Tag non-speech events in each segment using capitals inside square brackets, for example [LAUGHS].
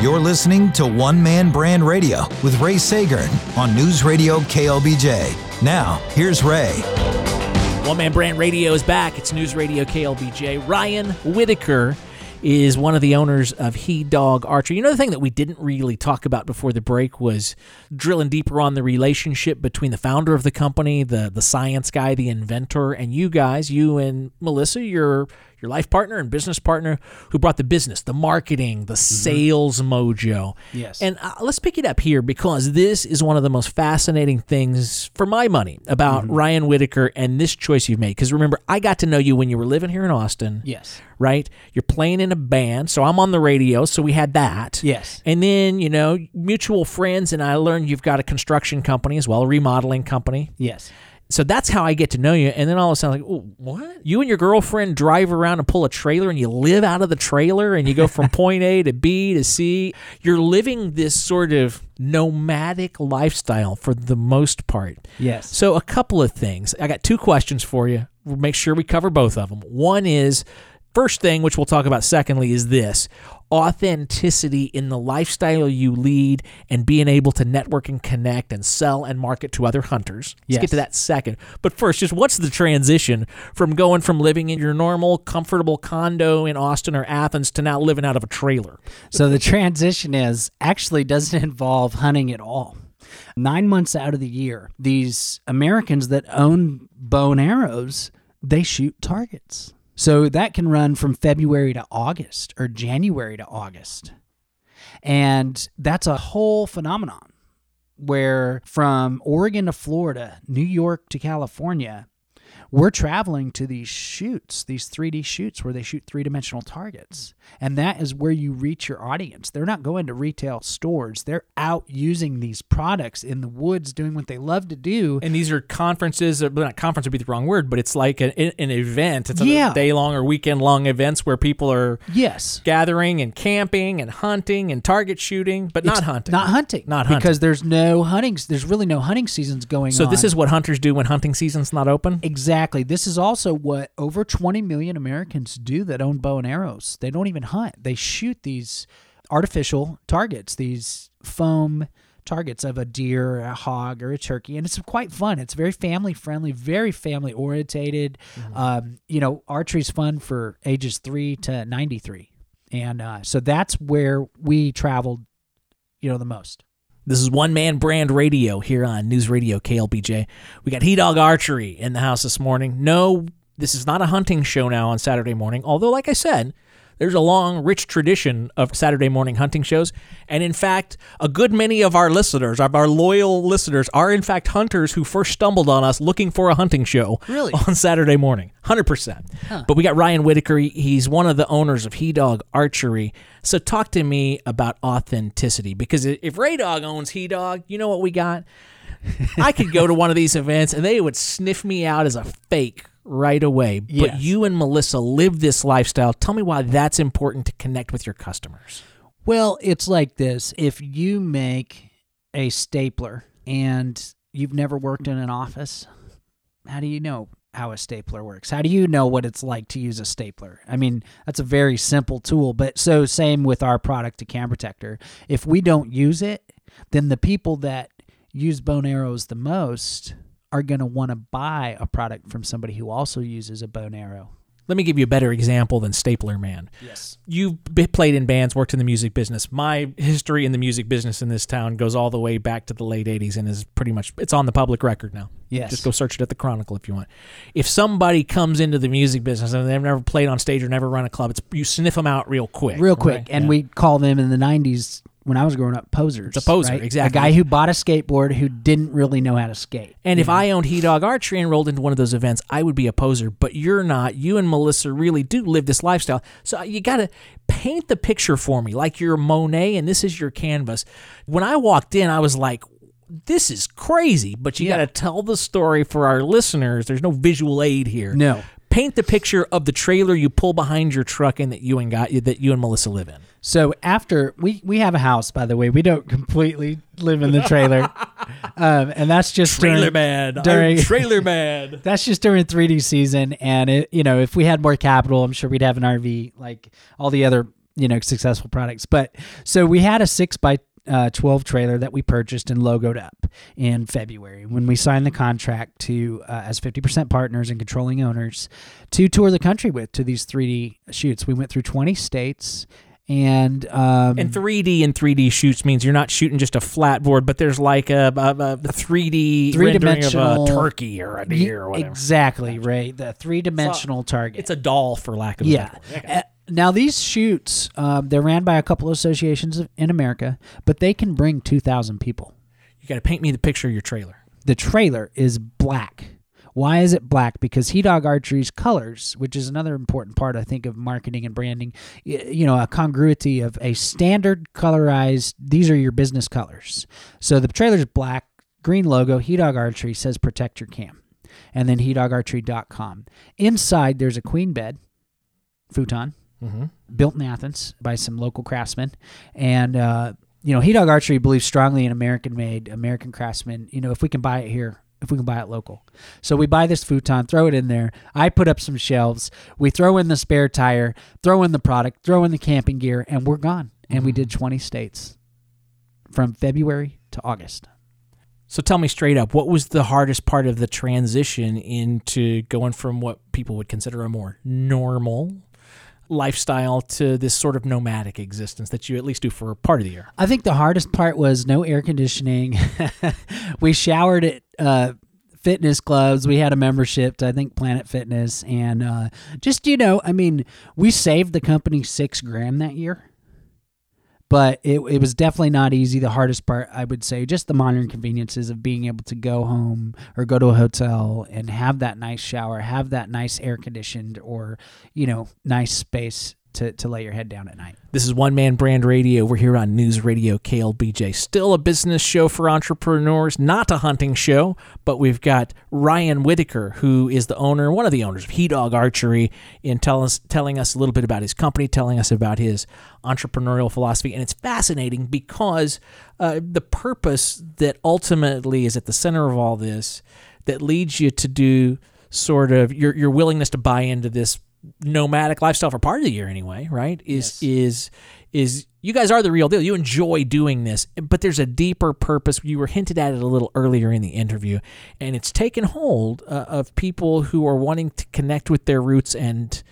You're listening to One Man Brand Radio with Ray Seggern on News Radio KLBJ. Now, here's Ray. One Man Brand Radio is back. It's News Radio KLBJ. Ryan Whitaker is one of the owners of He Dog Archery. You know, the thing that we didn't really talk about before the break was drilling deeper on the relationship between the founder of the company, the the science guy, the inventor, and you guys, you and Melissa, your your life partner and business partner who brought the business, the marketing, the sales mojo. Yes. And uh, let's pick it up here because this is one of the most fascinating things for my money about Ryan Whitaker and this choice you've made. Because remember, I got to know you when you were living here in Austin. Yes. Right? You're playing in a band. So I'm on the radio. So we had that. Yes. And then, you know, mutual friends. And I learned you've got a construction company as well, a remodeling company. Yes. So that's how I get to know you. And then all of a sudden, like, oh, what? You and your girlfriend drive around and pull a trailer and you live out of the trailer and you go from [LAUGHS] point A to B to C. You're living this sort of nomadic lifestyle for the most part. Yes. So, a couple of things. I got two questions for you. We'll make sure we cover both of them. One is, first thing, which we'll talk about secondly, is this authenticity in the lifestyle you lead and being able to network and connect and sell and market to other hunters. Let's Yes. get to that second. But first, just what's the transition from going from living in your normal, comfortable condo in Austin or Athens to now living out of a trailer? So the transition is actually doesn't [LAUGHS] involve hunting at all. Nine months out of the year, these Americans that own bow and arrows, they shoot targets. So that can run from February to August or January to August. And that's a whole phenomenon where from Oregon to Florida, New York to California, we're traveling to these shoots, these 3D shoots where they shoot three dimensional targets. And that is where you reach your audience. They're not going to retail stores, they're out using these products in the woods, doing what they love to do. And these are conferences, not conference would be the wrong word, but it's like an, an event. It's Yeah. a day long or weekend long events where people are Yes. gathering and camping and hunting and target shooting, but not hunting. Not hunting. Not hunting. Because there's no hunting, there's really no hunting seasons going So on. So this is what hunters do when hunting season's not open. Exactly. This is also what over 20 million Americans do that own bow and arrows. They don't even hunt. They shoot these artificial targets, these foam targets of a deer, a hog, or a turkey, and it's quite fun. It's very family friendly, very family orientated. Um, you know, archery's fun for ages three to 93, and uh, so that's where we traveled. You know, the most. This is One Man Brand Radio here on News Radio KLBJ. We got He Dog Archery in the house this morning. No, this is not a hunting show now on Saturday morning, although, like I said, there's a long, rich tradition of Saturday morning hunting shows. And in fact, a good many of our listeners, of our loyal listeners, are in fact hunters who first stumbled on us looking for a hunting show Really? [LAUGHS] on Saturday morning. 100%. But we got Ryan Whitaker. He's one of the owners of He Dog Archery. So talk to me about authenticity because if Ray Dog owns He Dog, you know what we got? I could go to one of these events and they would sniff me out as a fake right away. But Yes. you and Melissa live this lifestyle. Tell me why that's important to connect with your customers. Well, it's like this. If you make a stapler and you've never worked in an office, how do you know how a stapler works? How do you know what it's like to use a stapler? I mean, that's a very simple tool, but so same with our product, a cam protector. If we don't use it, then the people that use bone arrows the most are going to want to buy a product from somebody who also uses a bone arrow. Let me give you a better example than Stapler Man. Yes. You've played in bands, worked in the music business. My history in the music business in this town goes all the way back to the late 80s and is pretty much it's on the public record now. Yes. Just go search it at the Chronicle if you want. If somebody comes into the music business and they've never played on stage or never run a club, it's you sniff them out real quick. real quick. right? And Yeah. we call them in the '90s when I was growing up posers. It's a poser, right? exactly. A guy who bought a skateboard who didn't really know how to skate. And if I owned He Dog Archery and rolled into one of those events, I would be a poser. But you're not. You and Melissa really do live this lifestyle. So you got to paint the picture for me like you're Monet and this is your canvas. When I walked in, I was like, this is crazy. But you Yeah. got to tell the story for our listeners. There's no visual aid here. No. Paint the picture of the trailer you pull behind your truck and that you and got that you and Melissa live in. So after we we have a house, by the way, we don't completely live in the trailer, [LAUGHS] um, and that's just during, man. during- trailer man. [LAUGHS] That's just during 3D season, and it, you know, if we had more capital, I'm sure we'd have an RV like all the other you know successful products. But so we had a six by uh, 12 trailer that we purchased and logoed up in February when we signed the contract to uh, as 50% partners and controlling owners to tour the country with to these 3D shoots. We went through 20 states and um, And 3D and 3D shoots means you're not shooting just a flat board, but there's like a, a, a 3D rendering of Three-dimensional- a turkey or a deer or whatever. exactly right the three-dimensional target. It's a doll, for lack of a Yeah. better word. Okay. Uh, now these shoots, um, they're ran by a couple of associations in America, but they can bring two thousand people. You got to paint me the picture of your trailer. The trailer is black. Why is it black? Because He Dog Archery's colors, which is another important part, I think, of marketing and branding, you know, a congruity of a standard colorized, these are your business colors. So the trailer's black, green logo, He Dog Archery says protect your cam. And then hedogarchery.com. Inside, there's a queen bed, futon, built in Athens by some local craftsmen. And, uh, you know, He Dog Archery believes strongly in American made, American craftsmen. You know, if we can buy it here, if we can buy it local. So we buy this futon, throw it in there. I put up some shelves. We throw in the spare tire, throw in the product, throw in the camping gear, and we're gone. And we mm-hmm. did 20 states from February to August. So tell me straight up, what was the hardest part of the transition into going from what people would consider a more normal lifestyle to this sort of nomadic existence that you at least do for part of the year? I think the hardest part was no air conditioning. [LAUGHS] we showered at uh, fitness clubs. We had a membership to I think Planet Fitness, and uh, just you know, I mean, we saved the company six grand that year. But it, it was definitely not easy. The hardest part, I would say, just the modern conveniences of being able to go home or go to a hotel and have that nice shower, have that nice air conditioned or, you know, nice space to, to lay your head down at night. This is One Man Brand Radio. We're here on News Radio KLBJ. Still a business show for entrepreneurs, not a hunting show, but we've got Ryan Whitaker, who is the owner, one of the owners of He Dog Archery, in tell us, telling us a little bit about his company, telling us about his entrepreneurial philosophy. And it's fascinating because uh, the purpose that ultimately is at the center of all this that leads you to do sort of your, your willingness to buy into this nomadic lifestyle for part of the year anyway, right? Is is is you guys are the real deal. You enjoy doing this, but there's a deeper purpose. You were hinted at it a little earlier in the interview, and it's taken hold uh, of people who are wanting to connect with their roots and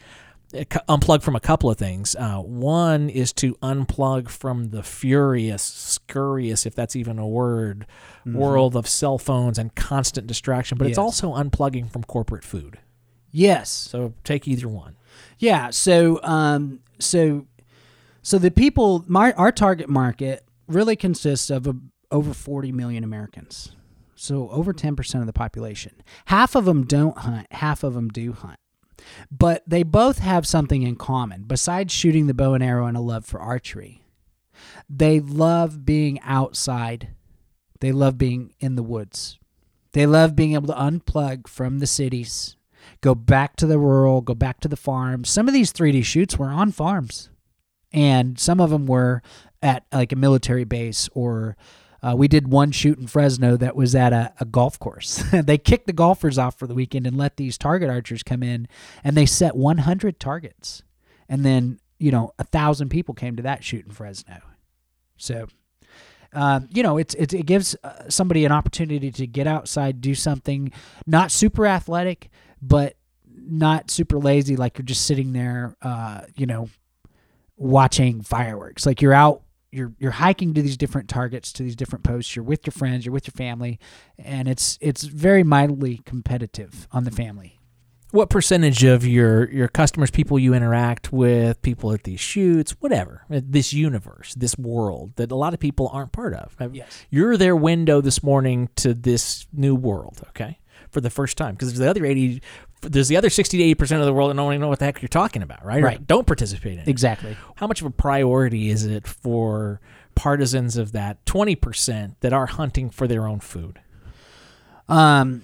uh, unplug from a couple of things. Uh, one is to unplug from the furious, scurrious, if that's even a word, world of cell phones and constant distraction. But it's also unplugging from corporate food. Yes. So take either one. Yeah. So, um, so, so the people, my, our target market really consists of a, over 40 million Americans. So over 10% of the population. Half of them don't hunt, half of them do hunt. But they both have something in common besides shooting the bow and arrow and a love for archery. They love being outside. They love being in the woods. They love being able to unplug from the cities, go back to the rural, go back to the farm. Some of these 3D shoots were on farms, and some of them were at like a military base or. Uh, we did one shoot in Fresno that was at a, a golf course. [LAUGHS] they kicked the golfers off for the weekend and let these target archers come in, and they set 100 targets. And then, you know, a thousand people came to that shoot in Fresno. So, um, you know, it's, it's it gives uh, somebody an opportunity to get outside, do something not super athletic, but not super lazy, like you're just sitting there, uh, you know, watching fireworks. Like you're out, you're you're hiking to these different targets, to these different posts. You're with your friends, you're with your family, and it's it's very mildly competitive on the family. What percentage of your your customers, people you interact with, people at these shoots, whatever, uh, this universe, this world that a lot of people aren't part of? Yes. You're their window this morning to this new world, okay? For the first time, because there's the other eighty, there's the other sixty to eighty percent of the world that don't even know what the heck you're talking about, right? Or Right. don't participate in it. Exactly. How much of a priority is it for partisans of that twenty percent that are hunting for their own food? Um.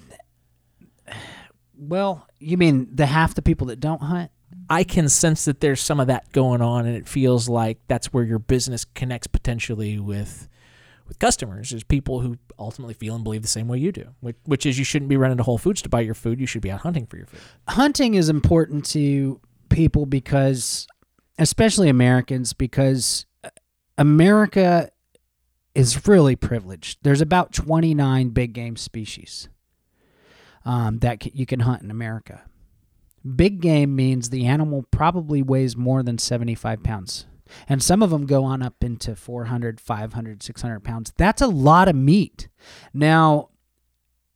Well, you mean the half the people that don't hunt? I can sense that there's some of that going on, and it feels like that's where your business connects potentially with with customers, is people who ultimately feel and believe the same way you do, which, which is you shouldn't be running to Whole Foods to buy your food. You should be out hunting for your food. hunting is important to people because especially Americans, because uh, America is really privileged. There's about 29 big game species um, that you can hunt in America. Big game means the animal probably weighs more than 75 pounds. And some of them go on up into 400, 500, 600 pounds. That's a lot of meat. Now,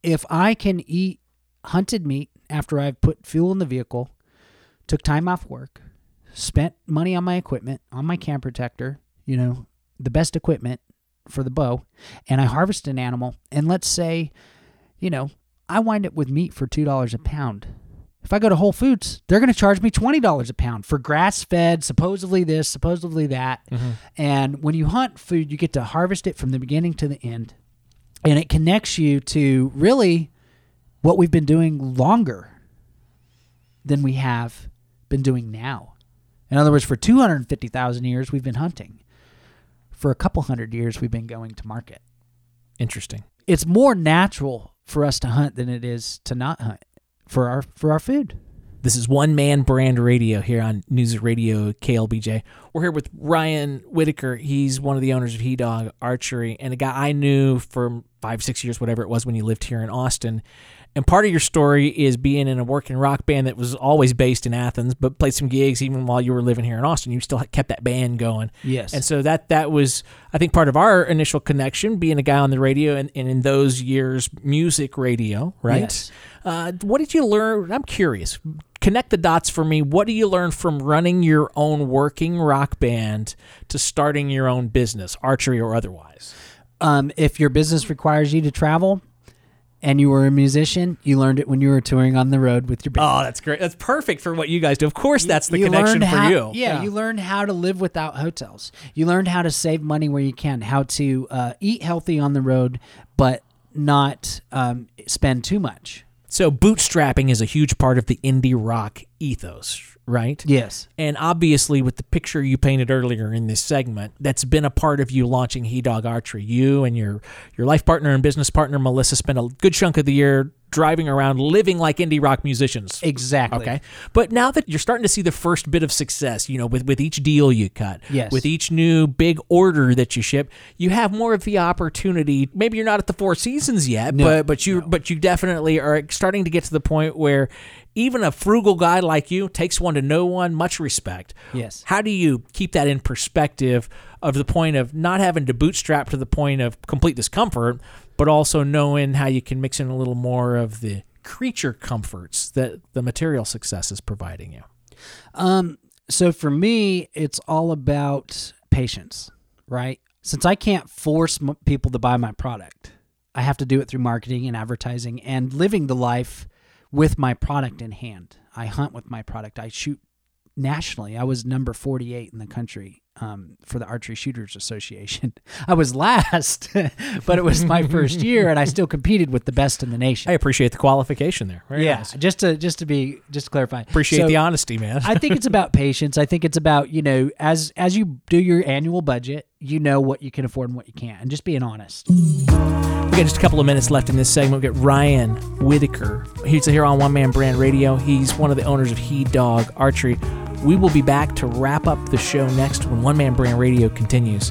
if I can eat hunted meat after I've put fuel in the vehicle, took time off work, spent money on my equipment, on my cam protector, you know, the best equipment for the bow, and I harvest an animal, and let's say, you know, I wind up with meat for $2 a pound. If I go to Whole Foods, they're going to charge me $20 a pound for grass fed, supposedly this, supposedly that. Mm-hmm. And when you hunt food, you get to harvest it from the beginning to the end. And it connects you to really what we've been doing longer than we have been doing now. In other words, for 250,000 years, we've been hunting. For a couple hundred years, we've been going to market. Interesting. It's more natural for us to hunt than it is to not hunt for our for our food. This is One Man Brand Radio here on News Radio KLBJ. We're here with Ryan Whitaker. He's one of the owners of He Dog Archery and a guy I knew for five, six years, whatever it was when you lived here in Austin. And part of your story is being in a working rock band that was always based in Athens, but played some gigs even while you were living here in Austin. You still kept that band going. Yes. And so that that was, I think, part of our initial connection, being a guy on the radio and, and in those years, music radio, right? Yes. Uh, what did you learn? I'm curious. Connect the dots for me. What do you learn from running your own working rock band to starting your own business, archery or otherwise? Um, if your business requires you to travel and you were a musician, you learned it when you were touring on the road with your band. Oh, that's great. That's perfect for what you guys do. Of course, that's the You connection learned for how- you. Yeah, you learned how to live without hotels. You learned how to save money where you can, how to uh, eat healthy on the road, but not um, spend too much. So bootstrapping is a huge part of the indie rock ethos, right? Yes. And obviously, with the picture you painted earlier in this segment, that's been a part of you launching He Dog Archery. You and your your life partner and business partner Melissa spent a good chunk of the year driving around, living like indie rock musicians. Exactly. Okay. But now that you're starting to see the first bit of success, you know, with, with each deal you cut, Yes. with each new big order that you ship, you have more of the opportunity. Maybe you're not at the four seasons yet, No, but but you but you definitely are starting to get to the point where even a frugal guy like you takes one to no one, much respect. Yes. How do you keep that in perspective of the point of not having to bootstrap to the point of complete discomfort, but also knowing how you can mix in a little more of the creature comforts that the material success is providing you? Um, so for me, it's all about patience, right? Since I can't force m- people to buy my product, I have to do it through marketing and advertising and living the life with my product in hand. I hunt with my product. I shoot nationally. I was number 48 in the country um, for the Archery Shooters Association. [LAUGHS] I was last, [LAUGHS] but it was my first year, and I still competed with the best in the nation. I appreciate the qualification there. Very yeah, nice. just to just to be just to clarify. Appreciate So- the honesty, man. I think it's about patience. I think it's about you know as as you do your annual budget, you know what you can afford and what you can't, and just being honest. We got just a couple of minutes left in this segment. We got Ryan Whitaker. He's here on One Man Brand Radio. He's one of the owners of He Dog Archery. We will be back to wrap up the show next when One Man Brand Radio continues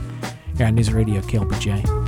here on News Radio KLBJ.